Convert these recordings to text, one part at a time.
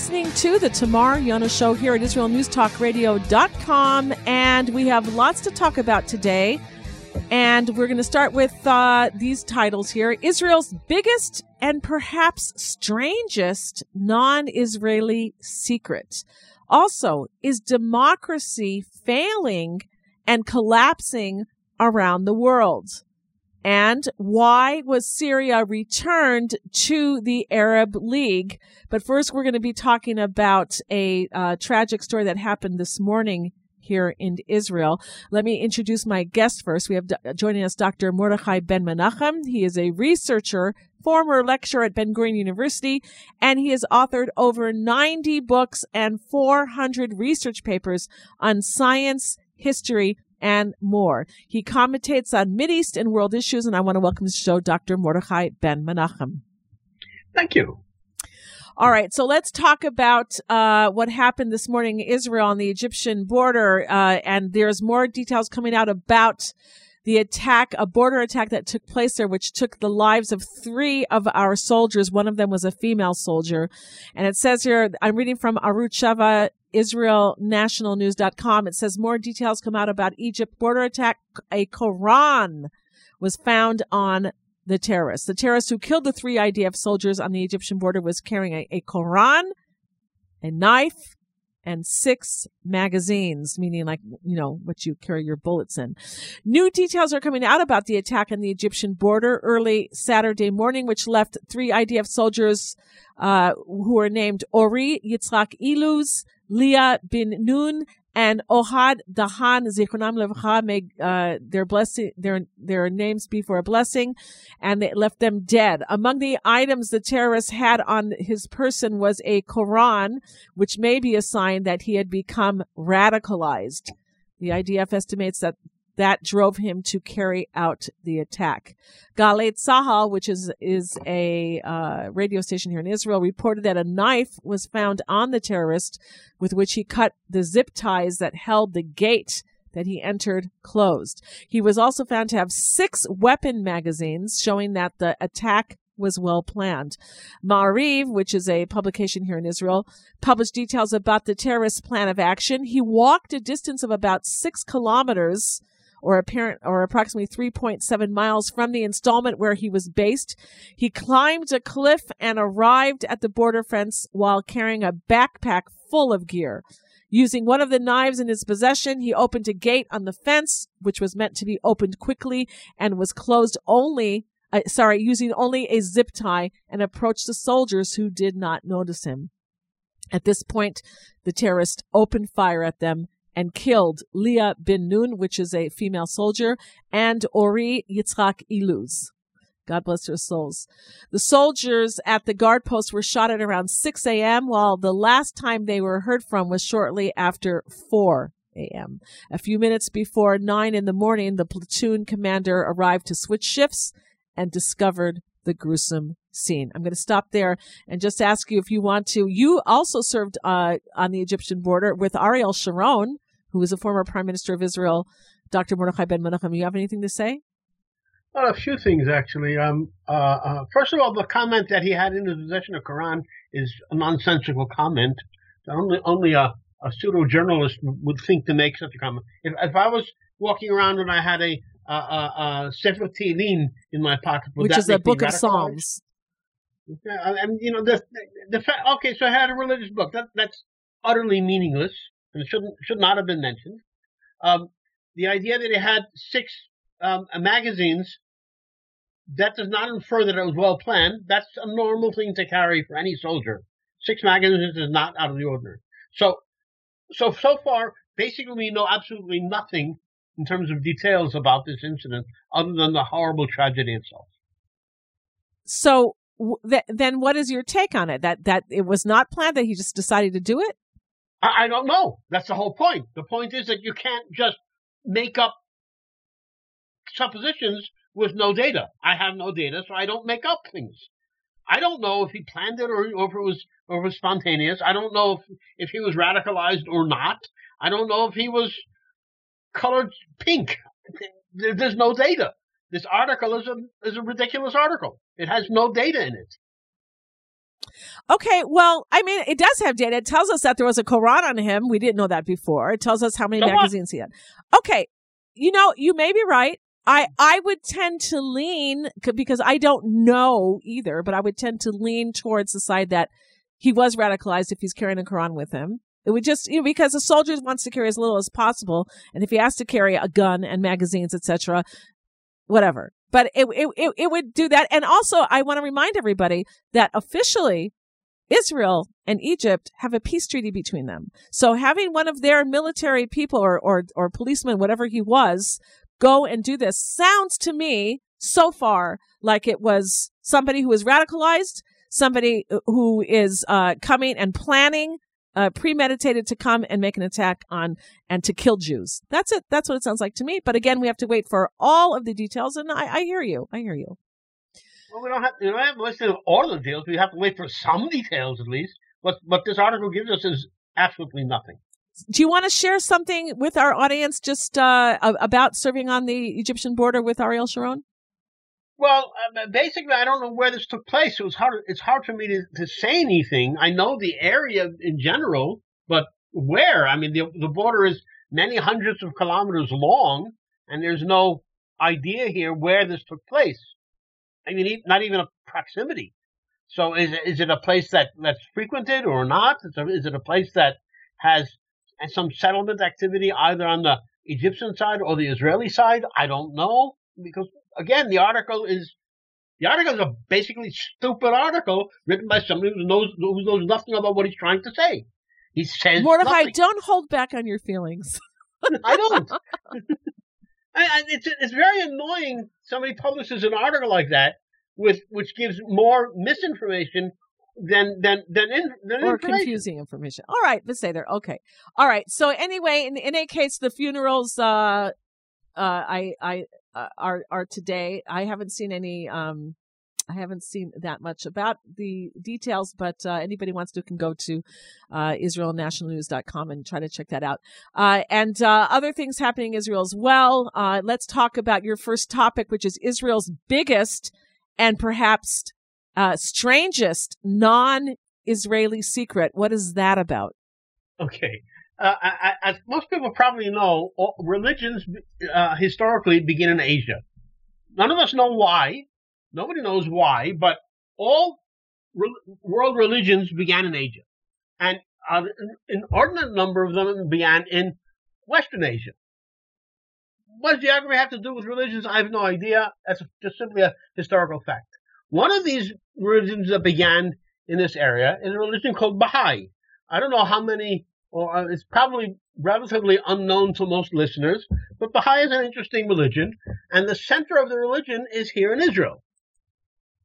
Listening to the Tamar Yonah Show here at IsraelNewsTalkRadio.com, and we have lots to talk about today. And we're going to start with uh, these titles here Israel's biggest and perhaps strangest non Israeli secret. Also, is democracy failing and collapsing around the world? And why was Syria returned to the Arab League? But first, we're going to be talking about a uh, tragic story that happened this morning here in Israel. Let me introduce my guest first. We have joining us Dr. Mordechai Ben Menachem. He is a researcher, former lecturer at Ben Gurion University, and he has authored over 90 books and 400 research papers on science, history, and more. He commentates on Mideast and world issues, and I want to welcome to the show Dr. Mordechai Ben Menachem. Thank you. All right, so let's talk about uh, what happened this morning in Israel on the Egyptian border, uh, and there's more details coming out about the attack, a border attack that took place there, which took the lives of three of our soldiers. One of them was a female soldier. And it says here, I'm reading from Arutz Sheva, IsraelNationalNews.com. It says more details come out about Egypt border attack. A Quran was found on the terrorists. The terrorist who killed the three IDF soldiers on the Egyptian border was carrying a, a Quran, a knife, and six magazines, meaning like, you know, what you carry your bullets in. New details are coming out about the attack on the Egyptian border early Saturday morning, which left three IDF soldiers, uh, who were named Ori Yitzhak Iluz, Leah Ben Nun, and Ohad Dahan Zichronam Levcha may uh, their blessing their their names be for a blessing, and they left them dead. Among the items the terrorist had on his person was a Quran, which may be a sign that he had become radicalized. The IDF estimates that that drove him to carry out the attack. Galei Tzahal, which is is a uh, radio station here in Israel, reported that a knife was found on the terrorist, with which he cut the zip ties that held the gate that he entered closed. He was also found to have six weapon magazines, showing that the attack was well planned. Ma'ariv, which is a publication here in Israel, published details about the terrorist plan of action. He walked a distance of about six kilometers or apparent or approximately 3.7 miles from the installment where he was based. He climbed a cliff and arrived at the border fence while carrying a backpack full of gear. Using one of the knives in his possession, he opened a gate on the fence, which was meant to be opened quickly and was closed only, uh, sorry, using only a zip tie and approached the soldiers who did not notice him. At this point, the terrorist opened fire at them and killed Leah Ben Nun, which is a female soldier, and Ori Yitzhak Iluz. God bless their souls. The soldiers at the guard post were shot at around 6 a.m., while the last time they were heard from was shortly after 4 a.m. A few minutes before 9 in the morning, the platoon commander arrived to switch shifts and discovered the gruesome scene. I'm going to stop there and just ask you if you want to. You also served uh, on the Egyptian border with Ariel Sharon, who was a former prime minister of Israel. Dr. Mordechai Ben Menachem, you have anything to say? Well, a few things actually. Um, uh, uh, first of all, the comment that he had in his possession of Quran is a nonsensical comment. Only only a, a pseudo journalist would think to make such a comment. If, if I was walking around and I had a a, a, a Sefer Tehillim in my pocket, which is a book of Psalms. Yeah, uh, and you know the the fact. Okay, so I had a religious book. That that's utterly meaningless and shouldn't should not have been mentioned. Um, the idea that it had six um, uh, magazines that does not infer that it was well planned. That's a normal thing to carry for any soldier. Six magazines is not out of the ordinary. So, so so far, basically, we know absolutely nothing in terms of details about this incident, other than the horrible tragedy itself. So, th- then, what is your take on it? That that it was not planned; that he just decided to do it. I, I don't know. That's the whole point. The point is that you can't just make up suppositions with no data. I have no data, so I don't make up things. I don't know if he planned it or, or if it was or if it was spontaneous. I don't know if if he was radicalized or not. I don't know if he was colored pink. There's no data. This article is a is a ridiculous article. It has no data in it. Okay, well, I mean, it does have data. It tells us that there was a Quran on him. We didn't know that before. It tells us how many what? magazines he had. Okay, you know, you may be right. I I would tend to lean because I don't know either, but I would tend to lean towards the side that he was radicalized if he's carrying a Quran with him. It would just you know, because a soldier wants to carry as little as possible, and if he has to carry a gun and magazines, etc., whatever. But it, it it it would do that. And also, I want to remind everybody that officially, Israel and Egypt have a peace treaty between them. So having one of their military people or or or policemen, whatever he was, go and do this sounds to me so far like it was somebody who was radicalized, somebody who is uh, coming and planning. Uh, premeditated to come and make an attack on and to kill Jews. That's it. That's what it sounds like to me. But again, we have to wait for all of the details. And I, I hear you. I hear you. Well, we don't have, we don't have to listen to all the details. We have to wait for some details at least. What what this article gives us is absolutely nothing. Do you want to share something with our audience just uh, about serving on the Egyptian border with Ariel Sharon? Well, uh, basically, I don't know where this took place. It was hard. It's hard for me to, to say anything. I know the area in general, but where? I mean, the the border is many hundreds of kilometers long, and there's no idea here where this took place. I mean, not even a proximity. So, is is it a place that that's frequented or not? Is it, is it a place that has some settlement activity either on the Egyptian side or the Israeli side? I don't know because again, the article is the article is a basically stupid article written by somebody who knows who knows nothing about what he's trying to say. He says Mordechai, nothing. don't hold back on your feelings. I don't. I, I, it's it's very annoying. Somebody publishes an article like that with which gives more misinformation than than than, in, than or information. confusing information. All right, let's say there. Okay. All right. So anyway, in, in any case, the funerals, uh, uh, I, I, uh, are, are today. I haven't seen any, um, I haven't seen that much about the details, but uh, anybody wants to can go to uh, israelnationalnews.com and try to check that out. Uh, and uh, other things happening in Israel as well. Uh, let's talk about your first topic, which is Israel's biggest and perhaps uh, strangest non-Israeli secret. What is that about? Okay. Uh, most people probably know, religions uh, historically begin in Asia. None of us know why. Nobody knows why, but all re- world religions began in Asia, and uh, an inordinate number of them began in Western Asia. What does geography have to do with religions? I have no idea. That's just simply a historical fact. One of these religions that began in this area is a religion called Baha'i. I don't know how many, or uh, it's probably relatively unknown to most listeners, but Baha'i is an interesting religion, and the center of the religion is here in Israel.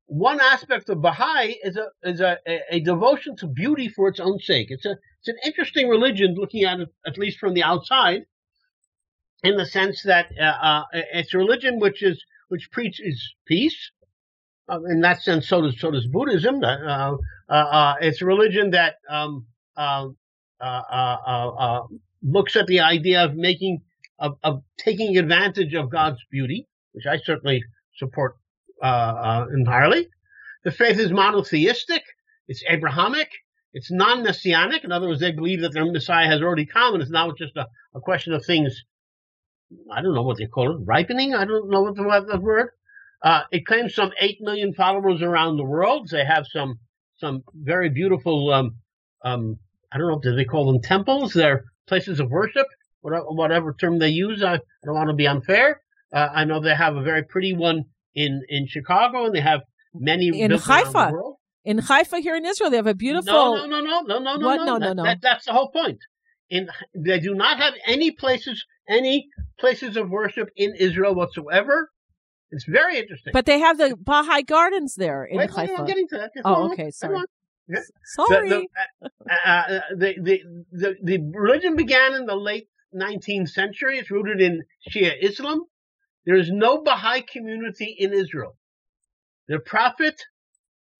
One aspect of Baha'i is a is a, a, devotion to beauty for its own sake. It's a it's an interesting religion, looking at it at least from the outside, in the sense that uh, uh, it's a religion which is which preaches peace. Uh, in that sense, so does so does Buddhism. Uh, uh, it's a religion that um, looks at the idea of making of, of taking advantage of God's beauty, which I certainly support uh, uh, entirely. The faith is monotheistic. It's Abrahamic. It's non-messianic. In other words, they believe that their Messiah has already come, and it's now just a, a question of things. I don't know what they call it, ripening. I don't know what the, the word. Uh, it claims some eight million followers around the world. They have some some very beautiful. Um, um, I don't know. Do they call them temples? They're places of worship. Whatever, whatever term they use. I, I don't want to be unfair. Uh, I know they have a very pretty one in in Chicago, and they have many In Haifa. world. In Haifa here in Israel, they have a beautiful. No, no, no, no, no, no, no, No, no, no. that- that's the whole point. In they do not have any places, any places of worship in Israel whatsoever. It's very interesting. But they have the Baha'i Gardens there in wait, Haifa. I'm getting to that. Just Oh, okay, Hang sorry. The- The, uh, uh, the, the, the, the religion began in the late 19th century. It's rooted in Shia Islam. There is no Baha'i community in Israel. The prophet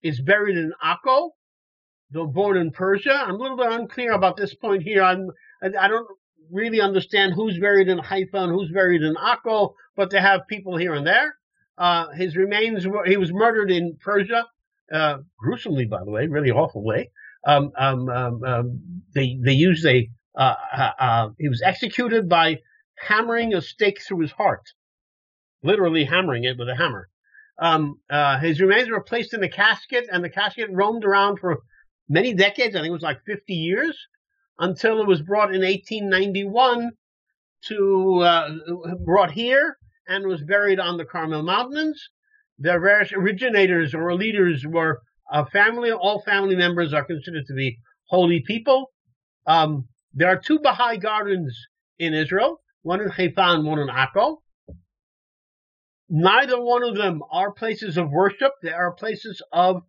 is buried in Akko, though born in Persia. I'm a little bit unclear about this point here. I'm, I, I don't really understand who's buried in Haifa and who's buried in Akko, but they have people here and there. Uh, his remains were, he was murdered in Persia uh, gruesomely, by the way, really awful way. Um, um, um, um they they used a uh, uh, uh, he was executed by hammering a stake through his heart, literally hammering it with a hammer. Um, uh, his remains were placed in a casket, and the casket roamed around for many decades. I think it was like 50 years until it was brought in 1891 to uh, brought here and was buried on the Carmel Mountains. Their various originators or leaders were a family. All family members are considered to be holy people. Um, there are two Baha'i gardens in Israel, one in Haifa and one in Akko. Neither one of them are places of worship. They are places of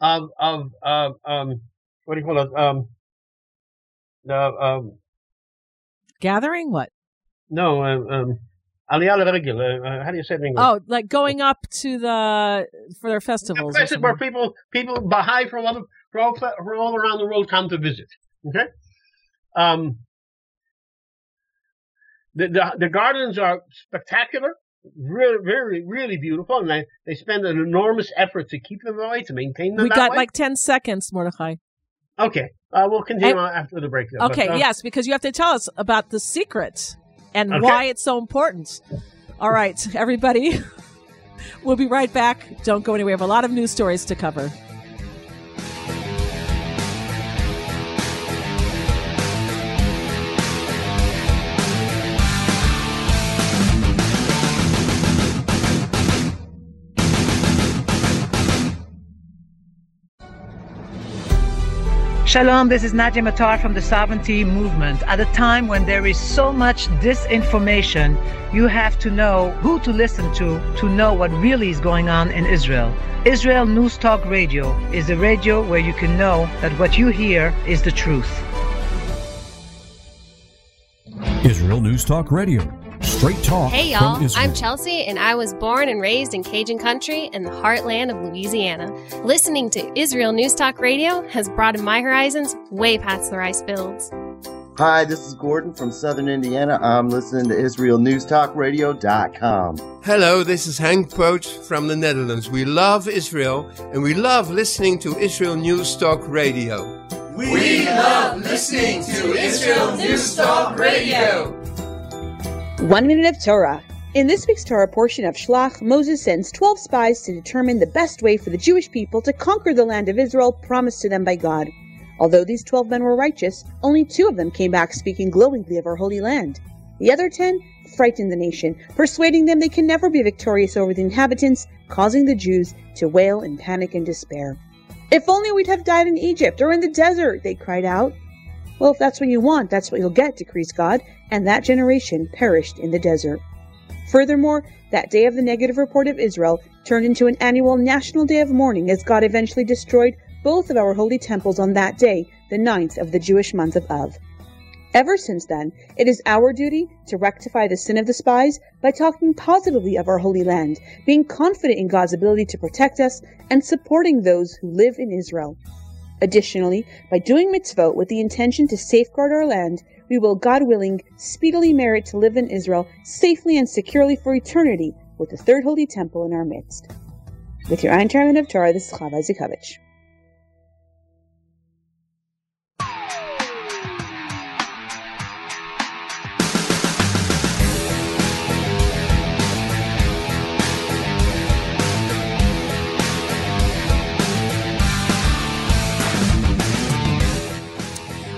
of of, of um, what do you call it? Um, the um, gathering what? No, um, Aliyah regular. Uh, how do you say it in English? Oh, like going up to the for their festivals. Places where people people Baha'i from all from all, around the world come to visit. Okay. Um. The, the the gardens are spectacular really, really, really beautiful, and they, they spend an enormous effort to keep them that way, to maintain them. We got way. like ten seconds, Mordechai. Okay, uh, we'll continue and, after the break. Though, okay, but, uh, yes, because you have to tell us about the secret and okay. why it's so important. All right, everybody, we'll be right back. Don't go anywhere. We have a lot of news stories to cover. Shalom, this is Nadia Matar from the Sovereignty Movement. At a time when there is so much disinformation, you have to know who to listen to to know what really is going on in Israel. Israel News Talk Radio is a radio where you can know that what you hear is the truth. Israel News Talk Radio Straight talk. Hey, y'all. I'm Chelsea, and I was born and raised in Cajun country in the heartland of Louisiana. Listening to Israel News Talk Radio has broadened my horizons way past the rice fields. Hi, this is Gordon from Southern Indiana. I'm listening to IsraelNewsTalkRadio.com. Hello, this is Hank Poach from the Netherlands. We love Israel, and we love listening to Israel News Talk Radio. We love listening to Israel News Talk Radio. One minute of Torah. In this week's Torah portion of Shlach, Moses sends 12 spies to determine the best way for the Jewish people to conquer the land of Israel promised to them by God. Although these 12 men were righteous, only two of them came back speaking glowingly of our holy land. The other 10 frightened the nation, persuading them they can never be victorious over the inhabitants, causing the Jews to wail in panic and despair. If only we'd have died in Egypt or in the desert, they cried out. Well, if that's what you want, that's what you'll get, decrees God, and that generation perished in the desert. Furthermore, that day of the negative report of Israel turned into an annual national day of mourning as God eventually destroyed both of our holy temples on that day, the ninth of the Jewish month of Av. Ever since then, it is our duty to rectify the sin of the spies by talking positively of our holy land, being confident in God's ability to protect us, and supporting those who live in Israel. Additionally, by doing mitzvot with the intention to safeguard our land, we will, God willing, speedily merit to live in Israel safely and securely for eternity with the third holy temple in our midst. With your Ein of Torah, this is Chava Zikovich.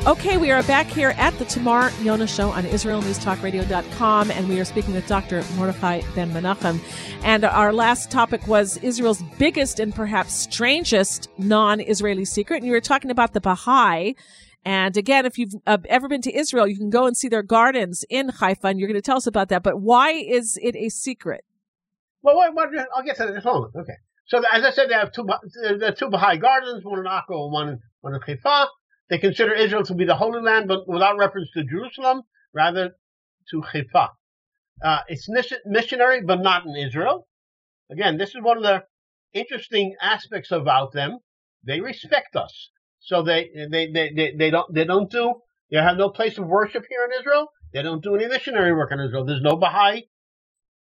Okay, we are back here at the Tamar Yonah Show on IsraelNewsTalkRadio.com, and we are speaking with Dr. Mordechai Ben Menachem. And our last topic was Israel's biggest and perhaps strangest non-Israeli secret. And you were talking about the Baha'i. And again, if you've uh, ever been to Israel, you can go and see their gardens in Haifa, and you're going to tell us about that. But why is it a secret? Well, I'll get to that in a moment. Okay. So as I said, they have two, the two Baha'i gardens, one in Akko and one, one in Haifa. They consider Israel to be the Holy Land, but without reference to Jerusalem, rather to Haifa. Uh, it's missionary, but not in Israel. Again, this is one of the interesting aspects about them. They respect us, so they they, they, they, they don't they don't do they have no place of worship here in Israel. They don't do any missionary work in Israel. There's no Baha'i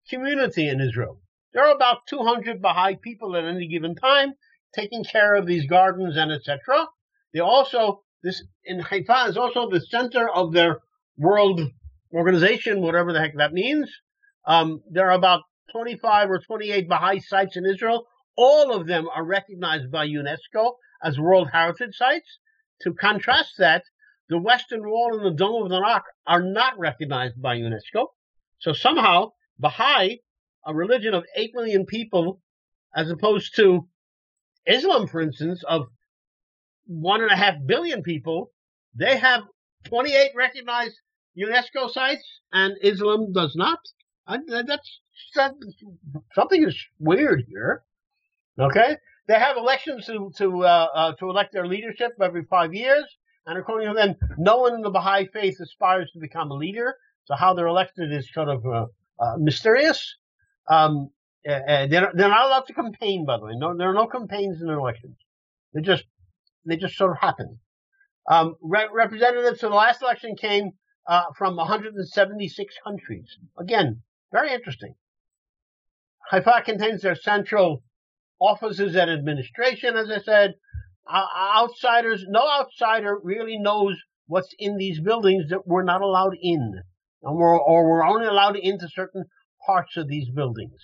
community in Israel. There are about 200 Baha'i people at any given time, taking care of these gardens and etc. They also this in Haifa is also the center of their world organization, whatever the heck that means. Um, there are about 25 or 28 Baha'i sites in Israel. All of them are recognized by UNESCO as World Heritage Sites. To contrast that, the Western Wall and the Dome of the Rock are not recognized by UNESCO. So somehow, Baha'i, a religion of 8 million people, as opposed to Islam, for instance, of one and a half billion people, they have 28 recognized UNESCO sites, and Islam does not. I, that's that, something is weird here. Okay, they have elections to to uh, uh, to elect their leadership every five years, and according to them, no one in the Baha'i faith aspires to become a leader. So how they're elected is sort of uh, uh mysterious. Um, they're, they're not allowed to campaign, by the way. No, there are no campaigns in elections. They just they just sort of happen. Um, re- representatives to the last election came uh, from 176 countries. Again, very interesting. Haifa contains their central offices and administration, as I said. Uh, outsiders, no outsider really knows what's in these buildings that we're not allowed in, and we're, or we're only allowed into certain parts of these buildings.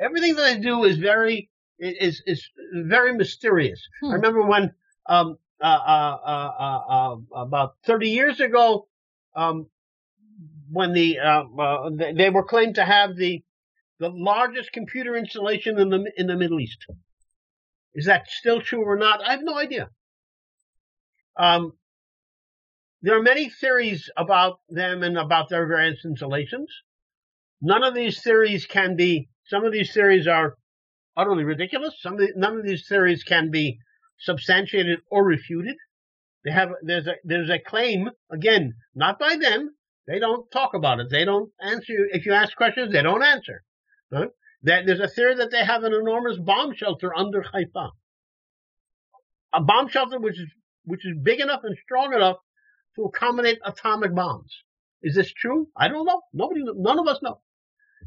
Everything that they do is very is is very mysterious. Hmm. I remember when um, uh, uh, uh, uh about 30 years ago, um, when the uh, they were claimed to have the the largest computer installation in the in the Middle East. Is that still true or not? I have no idea. Um, there are many theories about them and about their various installations. None of these theories can be. Some of these theories are utterly ridiculous. Some of the, none of these theories can be substantiated or refuted. They have there's a there's a claim again, not by them. They don't talk about it. They don't answer. If you ask questions, they don't answer. That there's a theory that they have an enormous bomb shelter under Haifa, a bomb shelter which is which is big enough and strong enough to accommodate atomic bombs. Is this true? I don't know. Nobody, none of us know.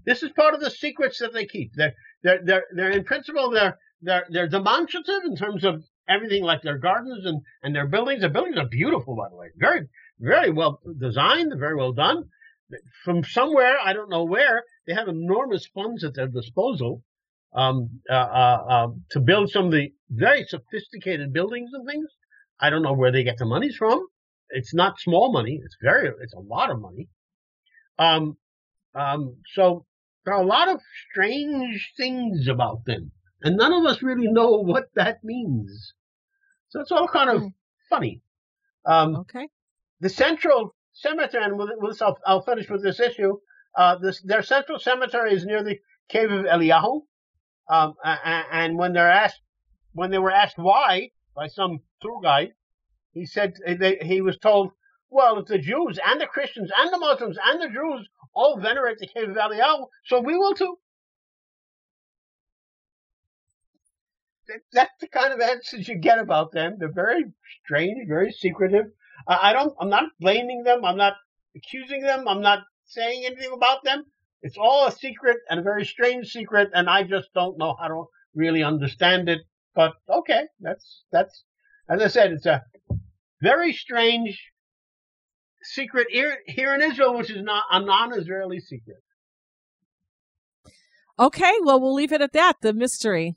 This is part of the secrets that they keep. They're, they're, they're, they're in principle, they're, they're, they're demonstrative in terms of everything like their gardens and, and their buildings. The buildings are beautiful, by the way. Very, very well designed, very well done. From somewhere, I don't know where, they have enormous funds at their disposal um, uh, uh, uh, to build some of the very sophisticated buildings and things. I don't know where they get the monies from. It's not small money. It's very, it's a lot of money. Um, um, so there are a lot of strange things about them, and none of us really know what that means. So it's all kind of funny. Um, okay. The central cemetery, and with, with this, I'll, I'll, finish with this issue. Uh, this, their central cemetery is near the cave of Eliyahu. Um, and when they're asked, when they were asked why by some tour guide, he said they, he was told, well, if the Jews and the Christians and the Muslims and the Jews all venerate the cave of Eliyahu, so we will too. That's the kind of answers you get about them. They're very strange, very secretive. I don't. I'm not blaming them. I'm not accusing them. I'm not saying anything about them. It's all a secret and a very strange secret, and I just don't know how to really understand it. But okay, that's that's as I said, it's a very strange secret here, here in Israel, which is not a non-Israeli secret. Okay, well, we'll leave it at that. The mystery.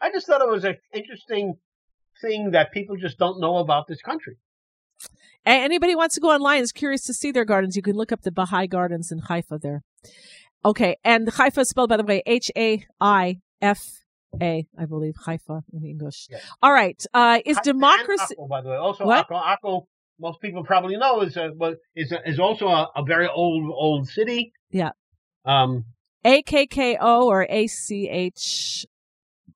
I just thought it was an interesting thing that people just don't know about this country. Anybody wants to go online is curious to see their gardens. You can look up the Baha'i Gardens in Haifa there. Okay, and Haifa is spelled by the way H A I F A, I believe Haifa in English. Yes. All right, uh, is democracy? Akko, by the way, also what? Akko, Akko, most people probably know is a, is a, is also a, a very old old city. Yeah. Um, A K K O or A C H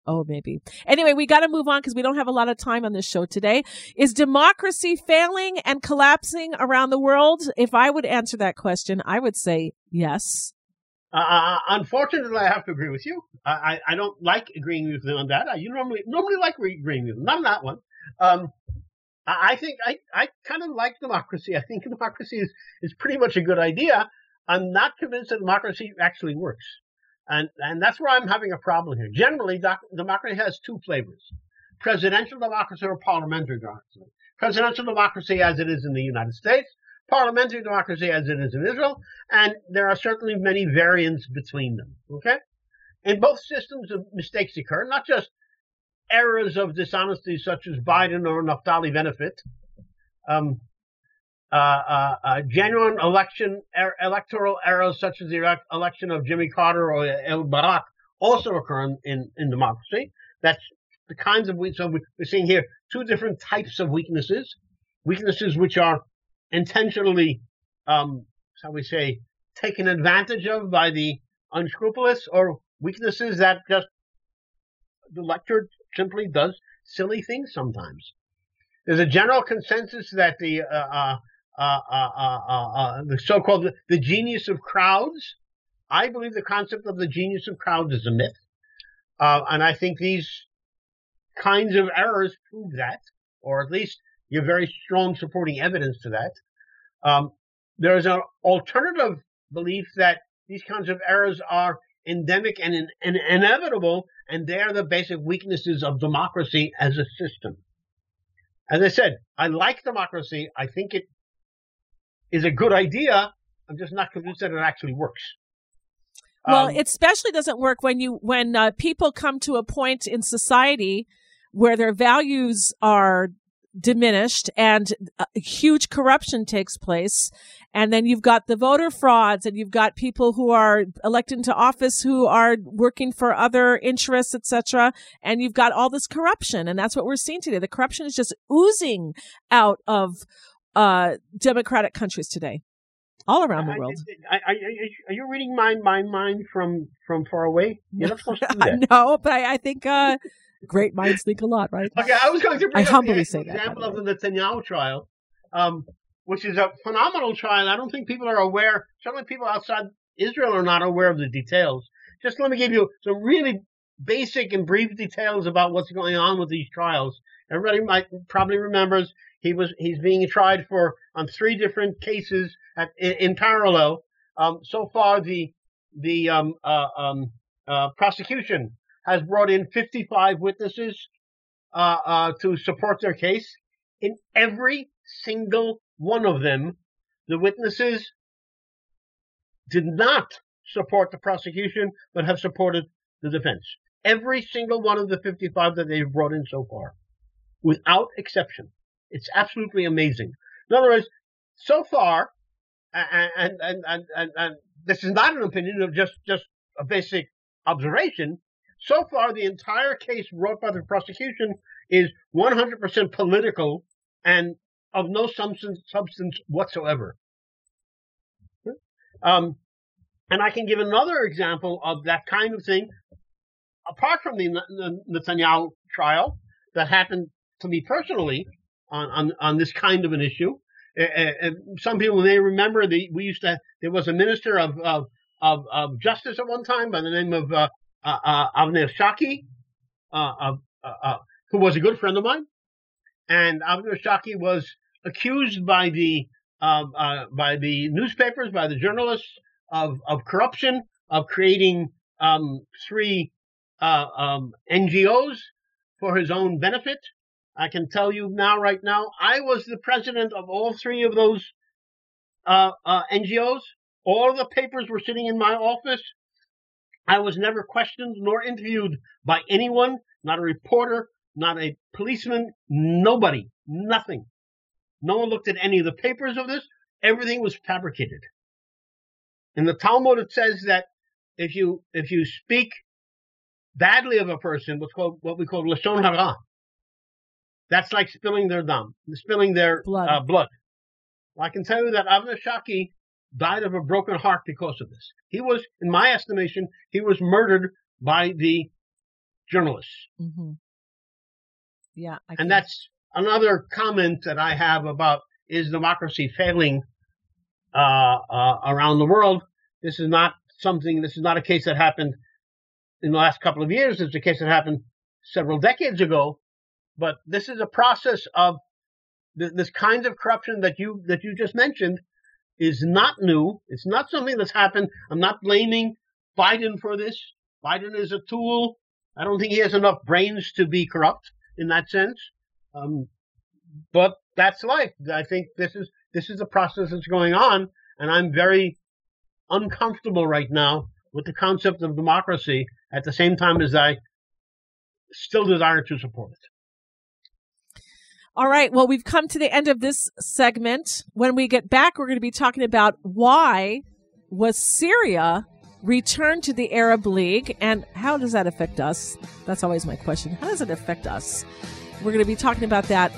Oh, maybe. Anyway, we got to move on because we don't have a lot of time on this show today. Is democracy failing and collapsing around the world? If I would answer that question, I would say yes. Uh, uh unfortunately, I have to agree with you. I, I, don't like agreeing with you on that. I, you normally normally like agreeing with you, not on that one. Um, I, I think I, I kind of like democracy. I think democracy is, is pretty much a good idea. I'm not convinced that democracy actually works. And, and that's where I'm having a problem here. Generally, doc, democracy has two flavors presidential democracy or parliamentary democracy. Presidential democracy as it is in the United States, parliamentary democracy as it is in Israel, and there are certainly many variants between them. Okay? In both systems, mistakes occur, not just errors of dishonesty such as Biden or Naftali Bennett, um, genuine election er, electoral errors such as the election of Jimmy Carter or El Barak also occur in, in, in democracy. That's the kinds of so we're seeing here two different types of weaknesses, weaknesses which are intentionally, um, how we say, taken advantage of by the unscrupulous, or weaknesses that just the lecture simply does silly things sometimes. There's a general consensus that the uh, uh, Uh, uh, uh, uh, the so-called the genius of crowds. I believe the concept of the genius of crowds is a myth, and I think these kinds of errors prove that, or at least you have very strong supporting evidence to that. Um, there's an alternative belief that these kinds of errors are endemic and, in, and inevitable, and they are the basic weaknesses of democracy as a system. As I said, I like democracy. I think it is a good idea. I'm just not convinced that it actually works. Well, um, it especially doesn't work when you when uh, people come to a point in society where their values are diminished and uh, huge corruption takes place and then you've got the voter frauds and you've got people who are elected into office who are working for other interests etc and you've got all this corruption and that's what we're seeing today the corruption is just oozing out of uh, democratic countries today all around the world. I, I, I, are you reading my my mind from from far away? You're not supposed to do that. no, but I, think uh, great minds think a lot, right? Okay, I was going to bring I humbly the say example that, of the Netanyahu trial, um, which is a phenomenal trial. I don't think people are aware. Certainly, people outside Israel are not aware of the details. Just let me give you some really basic and brief details about what's going on with these trials. Everybody might probably remembers he was he's being tried for on three different cases at, in, in, parallel. Um, so far, the the um, uh, um, uh, prosecution has brought in 55 witnesses uh, uh, to support their case. In every single one of them, the witnesses did not support the prosecution, but have supported the defense. Every single one of the 55 that they've brought in so far, without exception. It's absolutely amazing. In other words, so far, and, and, and, and, and this is not an opinion of just, just a basic observation. So far, the entire case brought by the prosecution is 100% political and of no substance, substance whatsoever. Um, and I can give another example of that kind of thing, apart from the, the Netanyahu trial that happened to me personally on, on, on this kind of an issue. Uh, some people may remember the we used to there was a minister of of, of, of justice at one time by the name of uh, uh, uh, Avner Shaki, uh, uh, who was a good friend of mine, and Avner Shaki was accused by the by the newspapers, by the journalists of of corruption, of creating um, three um, NGOs for his own benefit. I can tell you now, right now, I was the president of all three of those uh, uh, NGOs. All of the papers were sitting in my office. I was never questioned nor interviewed by anyone, not a reporter, not a policeman, nobody, nothing. No one looked at any of the papers of this. Everything was fabricated. In the Talmud, it says that if you if you speak badly of a person, what's called what we call lashon hara, that's like spilling their dam, spilling their blood. Uh, blood. Well, I can tell you that Avner Shaki died of a broken heart because of this. He was, in my estimation, he was murdered by the journalists. Mm-hmm. Yeah. and that's another comment that I have about is democracy failing uh, uh, around the world. This is not something, this is not a case that happened in the last couple of years. It's a case that happened several decades ago. But this is a process of th- this kind of corruption that you that you just mentioned is not new. It's not something that's happened. I'm not blaming Biden for this. Biden is a tool. I don't think he has enough brains to be corrupt in that sense. Um, but that's life. I think this is this is a process that's going on, and I'm very uncomfortable right now with the concept of democracy at the same time as I still desire to support it. All right. Well, we've come to the end of this segment. When we get back, we're going to be talking about why was Syria returned to the Arab League and how does that affect us? That's always my question. How does it affect us? We're going to be talking about that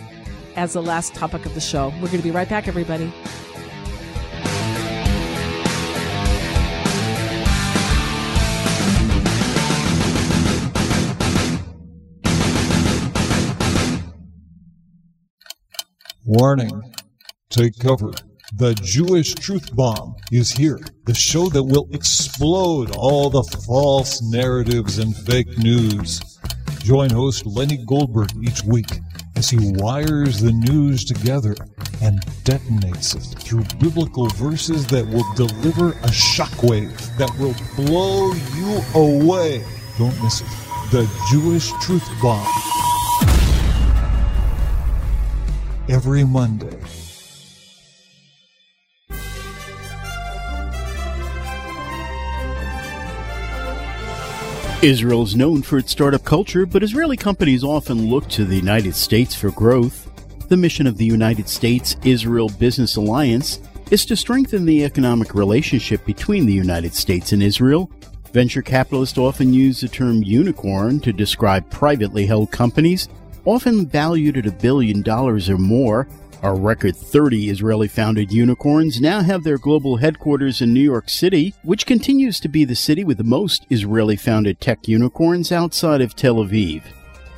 as the last topic of the show. We're going to be right back, everybody. Warning. Take cover. The Jewish Truth Bomb is here. The show that will explode all the false narratives and fake news. Join host Lenny Goldberg each week as he wires the news together and detonates it through biblical verses that will deliver a shockwave that will blow you away. Don't miss it. The Jewish Truth Bomb. Every Monday. Israel is known for its startup culture, but Israeli companies often look to the United States for growth. The mission of the United States Israel Business Alliance is to strengthen the economic relationship between the United States and Israel. Venture capitalists often use the term unicorn to describe privately held companies, often valued at a billion dollars or more. A record 30 Israeli founded unicorns now have their global headquarters in New York City, which continues to be the city with the most Israeli founded tech unicorns outside of Tel Aviv.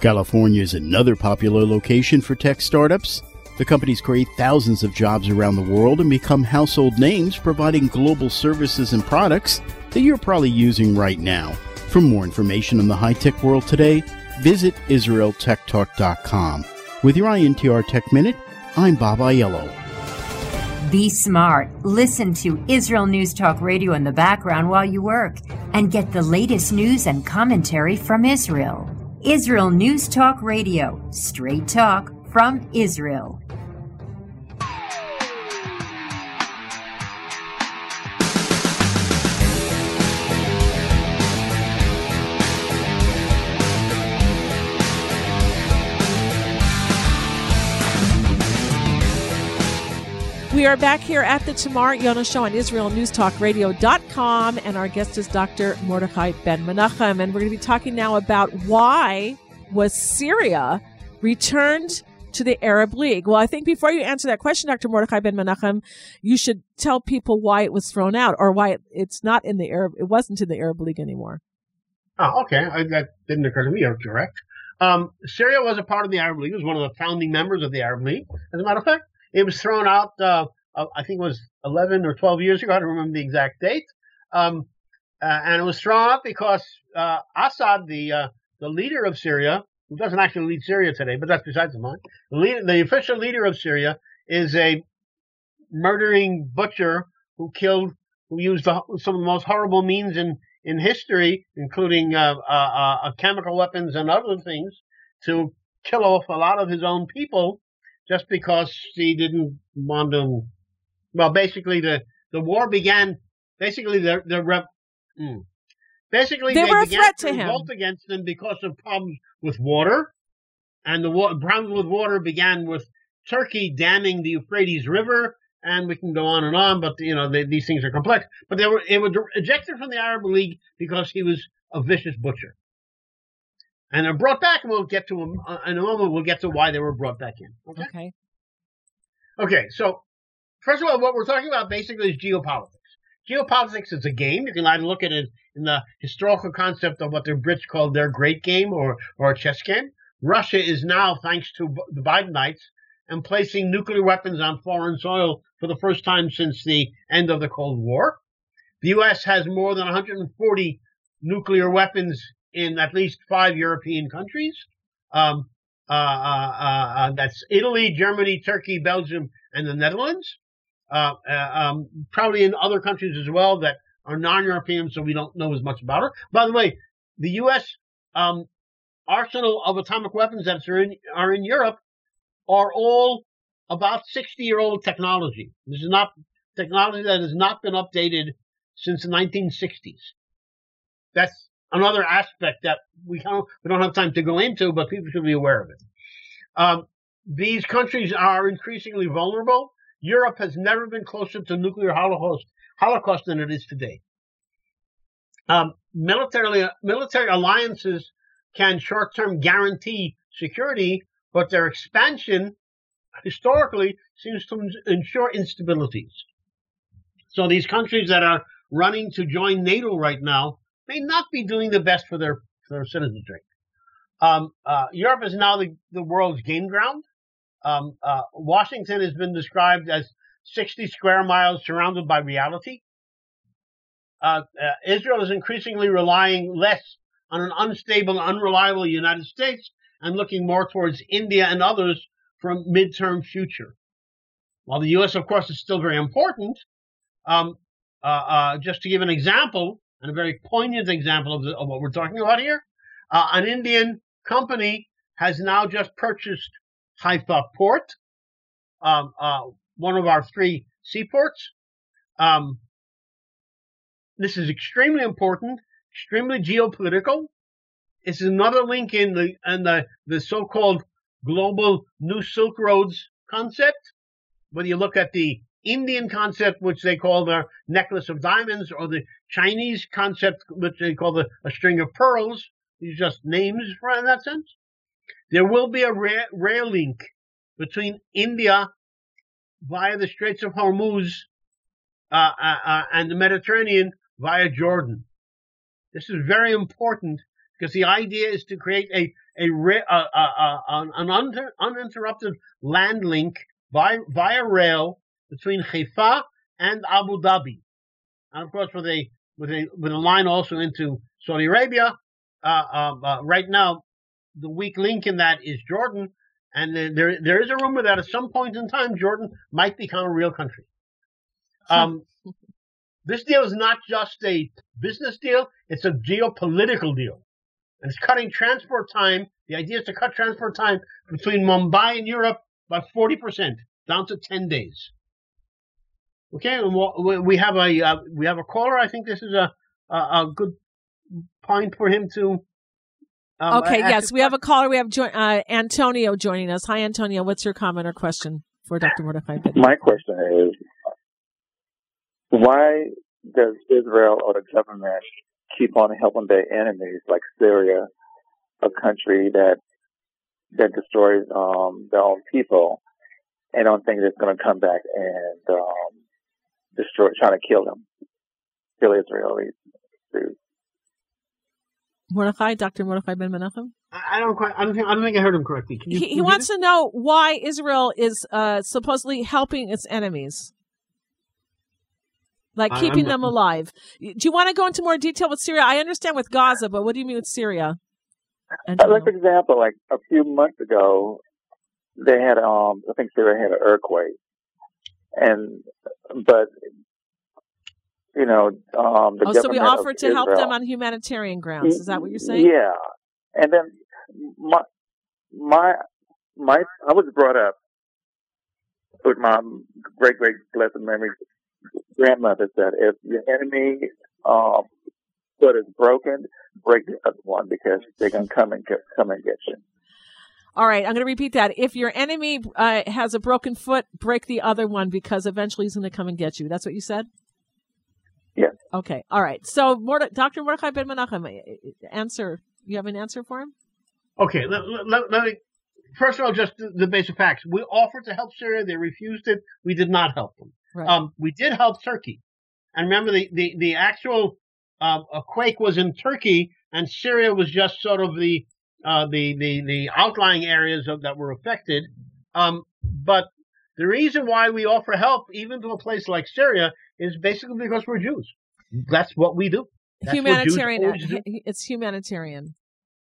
California is another popular location for tech startups. The companies create thousands of jobs around the world and become household names, providing global services and products that you're probably using right now. For more information on the high tech world today, visit IsraelTechTalk.com. With your INTR Tech Minute, I'm Bob Aiello. Be smart. Listen to Israel News Talk Radio in the background while you work and get the latest news and commentary from Israel. Israel News Talk Radio, straight talk from Israel. We are back here at the Tamar Yonah Show on IsraelNewsTalkRadio.com, and our guest is Dr. Mordechai Ben Menachem, and we're going to be talking now about why was Syria returned to the Arab League. Well, I think before you answer that question, Dr. Mordechai Ben Menachem, you should tell people why it was thrown out or why it, it's not in the Arab, it wasn't in the Arab League anymore. Oh, okay. I, that didn't occur to me. You're correct. Um, Syria was a part of the Arab League. It was one of the founding members of the Arab League. As a matter of fact, it was thrown out, uh, uh, I think it was 11 or 12 years ago. I don't remember the exact date. Um, uh, and it was thrown out because uh, Assad, the uh, the leader of Syria, who doesn't actually lead Syria today, but that's besides the point. The, the official leader of Syria is a murdering butcher who killed, who used some of the most horrible means in in history, including uh, chemical weapons and other things, to kill off a lot of his own people just because she didn't want to. Well, basically, the the war began. Basically, the the rep, mm, basically they, they were a threat to to him. revolt against them because of problems with water, and the wa- problems with water began with Turkey damming the Euphrates River, and we can go on and on. But you know they, these things are complex. But they were it was ejected from the Arab League because he was a vicious butcher. And they're brought back, and we'll get to them uh, in a moment. We'll get to why they were brought back in. Okay. Okay. Okay. So, first of all, what we're talking about basically is geopolitics. Geopolitics is a game. You can either look at it in the historical concept of what the Brits called their great game or, or a chess game. Russia is now, thanks to the Bidenites, and placing nuclear weapons on foreign soil for the first time since the end of the Cold War. The U.S. has more than 140 nuclear weapons in at least five European countries. Um, uh, uh, uh, that's Italy, Germany, Turkey, Belgium, and the Netherlands. Uh, uh, um, probably in other countries as well that are non-European, so we don't know as much about her. By the way, the U.S. Um, arsenal of atomic weapons that are in, are in Europe are all about 60-year-old technology. This is not technology that has not been updated since the 1960s. That's another aspect that we don't, we don't have time to go into, but people should be aware of it. Um, these countries are increasingly vulnerable. Europe has never been closer to nuclear holocaust, holocaust than it is today. Um, military, military alliances can short term guarantee security, but their expansion historically seems to ensure instabilities. So these countries that are running to join NATO right now may not be doing the best for their, for their citizenry. Um, uh, Europe is now the, the world's game ground. Um, uh, Washington has been described as 60 square miles surrounded by reality. Uh, uh, Israel is increasingly relying less on an unstable, unreliable United States and looking more towards India and others for a midterm future. While the U.S., of course, is still very important, um, uh, uh, just to give an example, and a very poignant example of, the, of what we're talking about here, uh, an Indian company has now just purchased Haifa Port, um, uh, one of our three seaports. Um, this is extremely important, extremely geopolitical. It's another link in the in the, the so-called global New Silk Roads concept. Whether you look at the Indian concept, which they call the necklace of diamonds, or the Chinese concept, which they call the a string of pearls. These are just names in that sense. There will be a rail link between India via the Straits of Hormuz uh, uh, uh, and the Mediterranean via Jordan. This is very important because the idea is to create a a, an uninter, uninterrupted land link by, via rail between Haifa and Abu Dhabi, and of course with a with a with a line also into Saudi Arabia. Uh, um, uh, right now, the weak link in that is Jordan, and there there is a rumor that at some point in time Jordan might become a real country. Um, this deal is not just a business deal; it's a geopolitical deal, and it's cutting transport time. The idea is to cut transport time between Mumbai and Europe by forty percent, down to ten days. Okay, we have a uh, we have a caller. I think this is a a, a good point for him to. Um, okay. Yes, we have a caller. We have jo- uh, Antonio joining us. Hi, Antonio. What's your comment or question for Dr. Mordechai? My question is, why does Israel or the government keep on helping their enemies like Syria, a country that that destroys um, their own people, and don't think it's going to come back and um, destroy, trying to kill them, kill Israelis. Mordechai, Dr. Mordechai Ben Menachem? I don't quite. I don't think. I don't think I heard him correctly. You, he, he wants to know why Israel is uh, supposedly helping its enemies, like keeping them alive. Do you want to go into more detail with Syria? I understand with Gaza, but what do you mean with Syria? Uh, like for example, like a few months ago, they had um I think Syria had an earthquake, and but you know um the oh, so we offered to Israel, help them on humanitarian grounds. Is that what you're saying? Yeah, and then my my my I was brought up with my great great blessed memory grandmother said if your enemy um foot is broken, break the other one because they're gonna come and get, come and get you. All right, I'm going to repeat that. If your enemy uh, has a broken foot, break the other one because eventually he's going to come and get you. That's what you said? Yes. Okay. All right. So, Morde- Dr. Mordechai Ben Menachem, answer. You have an answer for him? Okay. Let, let, let me, first of all, just the, the, basic facts. We offered to help Syria. They refused it. We did not help them. Right. Um, we did help Turkey. And remember, the, the, the actual uh, quake was in Turkey, and Syria was just sort of the uh, the, the, the outlying areas of, that were affected. Um, but the reason why we offer help, even to a place like Syria, is basically because we're Jews. That's what we do. That's humanitarian. Do. It's humanitarian.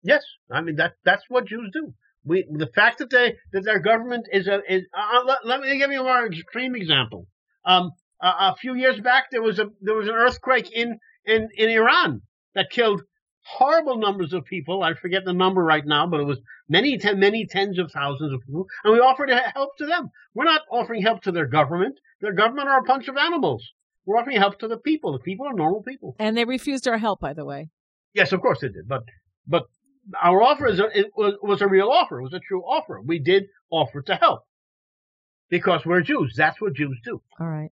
Yes, I mean that that's what Jews do. We the fact that they that their government is a is uh, let, let, me give you a more extreme example. Um, Uh, a few years back, there was a there was an earthquake in in in Iran that killed horrible numbers of people. I forget the number right now, but it was many, ten, many tens of thousands of people, and we offered help to them. We're not offering help to their government. Their government are a bunch of animals. We're offering help to the people. The people are normal people. And they refused our help, by the way. Yes, of course they did. But but our offer is a, it was was a real offer. It was a true offer. We did offer to help because we're Jews. That's what Jews do. All right.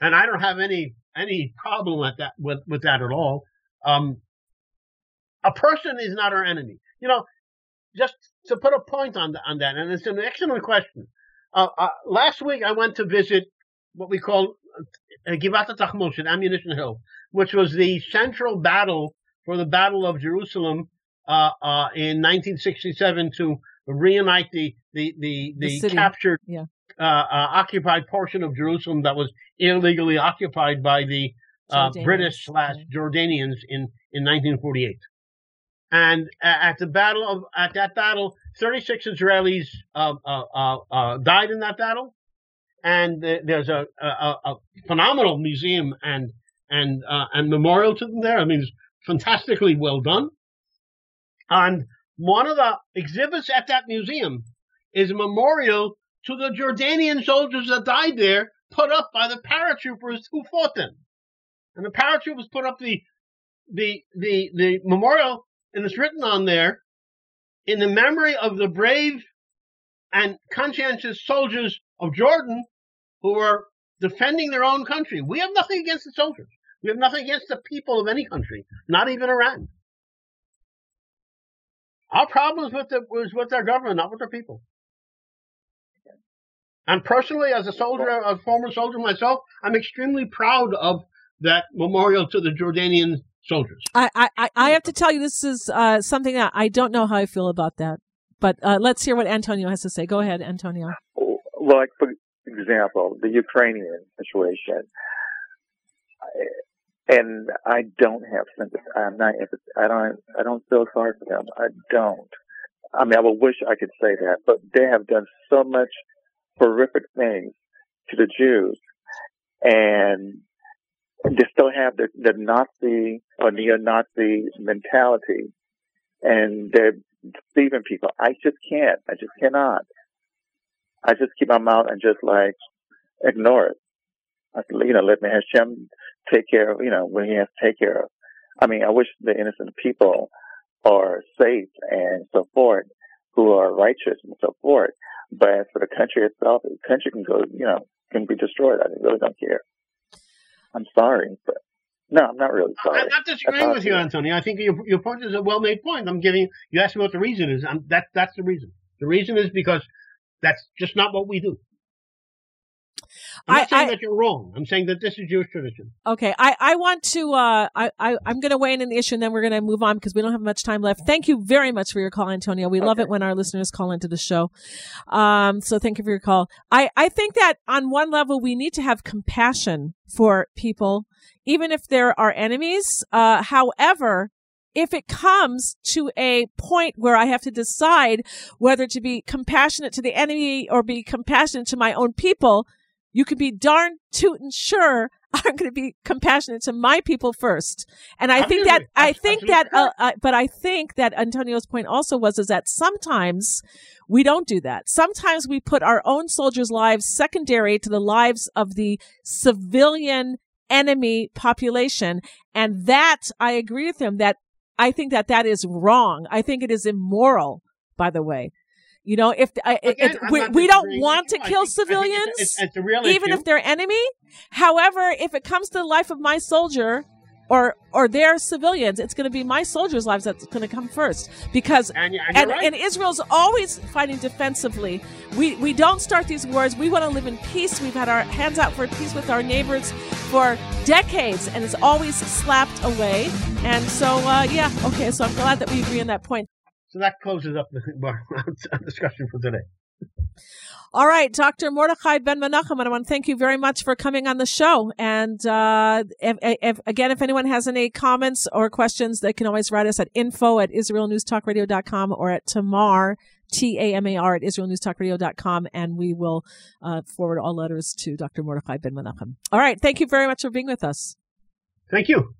And I don't have any any problem with that with, with that at all. Um, a person is not our enemy. You know, just to put a point on the, on that, and it's an excellent question. Uh, uh, last week I went to visit what we call uh, Givat Tachmoshet, Ammunition Hill, which was the central battle for the Battle of Jerusalem uh, uh, in 1967 to reunite the the the, the, The captured Yeah. uh, uh, occupied portion of Jerusalem that was illegally occupied by the uh, British slash Jordanians in in 1948. And at the battle of at that battle, 36 Israelis uh, uh, uh, uh, died in that battle, and there's a, a, a phenomenal museum and and uh, and memorial to them there. I mean, it's fantastically well done. And one of the exhibits at that museum is a memorial to the Jordanian soldiers that died there, put up by the paratroopers who fought them. And the paratroopers put up the the the the memorial, and it's written on there, in the memory of the brave and conscientious soldiers of Jordan who were defending their own country. We have nothing against the soldiers. We have nothing against the people of any country, not even Iran. Our problem is with the is with their government, not with their people. And personally, as a soldier, a former soldier myself, I'm extremely proud of that memorial to the Jordanian soldiers. I, I, I- I have to tell you, this is uh, something that I don't know how I feel about that. But uh, let's hear what Antonio has to say. Go ahead, Antonio. Like for example, the Ukrainian situation, and I don't have sympathy. I'm not. empath- I don't. I don't feel sorry for them. I don't. I mean, I would wish I could say that, but they have done so much horrific things to the Jews, and they still have the, the Nazi or neo-Nazi mentality, and they're deceiving people. I just can't. I just cannot. I just keep my mouth and just like ignore it. I, you know, let me Hashem take care of, you know, when he has to take care of. I mean, I wish the innocent people are safe and so forth, who are righteous and so forth. But as for the country itself, the country can go, you know, can be destroyed. I really don't care. I'm sorry, but no, I'm not really sorry. I'm not disagreeing with you, Antonio. I think your your point is a well made point. I'm giving you asked me what the reason is. I'm, that that's the reason. The reason is because that's just not what we do. I'm not I- saying I- that you're wrong. I'm saying that this is Jewish tradition. Okay, I, I want to uh I, I I'm going to weigh in on the issue and then we're going to move on because we don't have much time left. Thank you very much for your call, Antonio. We love it when our listeners call into the show. Um, so thank you for your call. I I think that on one level we need to have compassion for people, even if they're our enemies. Uh, however. If it comes to a point where I have to decide whether to be compassionate to the enemy or be compassionate to my own people, you can be darn tootin' sure I'm going to be compassionate to my people first. And I think that, I think that, uh, uh, but I think that Antonio's point also was, is that sometimes we don't do that. Sometimes we put our own soldiers' lives secondary to the lives of the civilian enemy population. And that, I agree with him that I think that that is wrong. I think it is immoral, by the way. You know, if I, Again, it- we, we don't want to kill think- I think civilians, it's- it's- it's a real even if they're enemy. However, if it comes to the life of my soldier or or their civilians, it's going to be my soldiers' lives that's going to come first. Because And and and, right. and Israel's always fighting defensively. We we don't start these wars. We want to live in peace. We've had our hands out for peace with our neighbors for decades, and it's always slapped away. And so, uh, yeah, okay. So I'm glad that we agree on that point. So that closes up the discussion for today. All right, Dr. Mordechai Ben Menachem, I want to thank you very much for coming on the show. And uh, if, if, again, if anyone has any comments or questions, they can always write us at info at israelnewstalkradio.com or at tamar, T A M A R at IsraelNewsTalkRadio.com, and we will uh, forward all letters to Dr. Mordechai Ben Menachem. All right. Thank you very much for being with us. Thank you.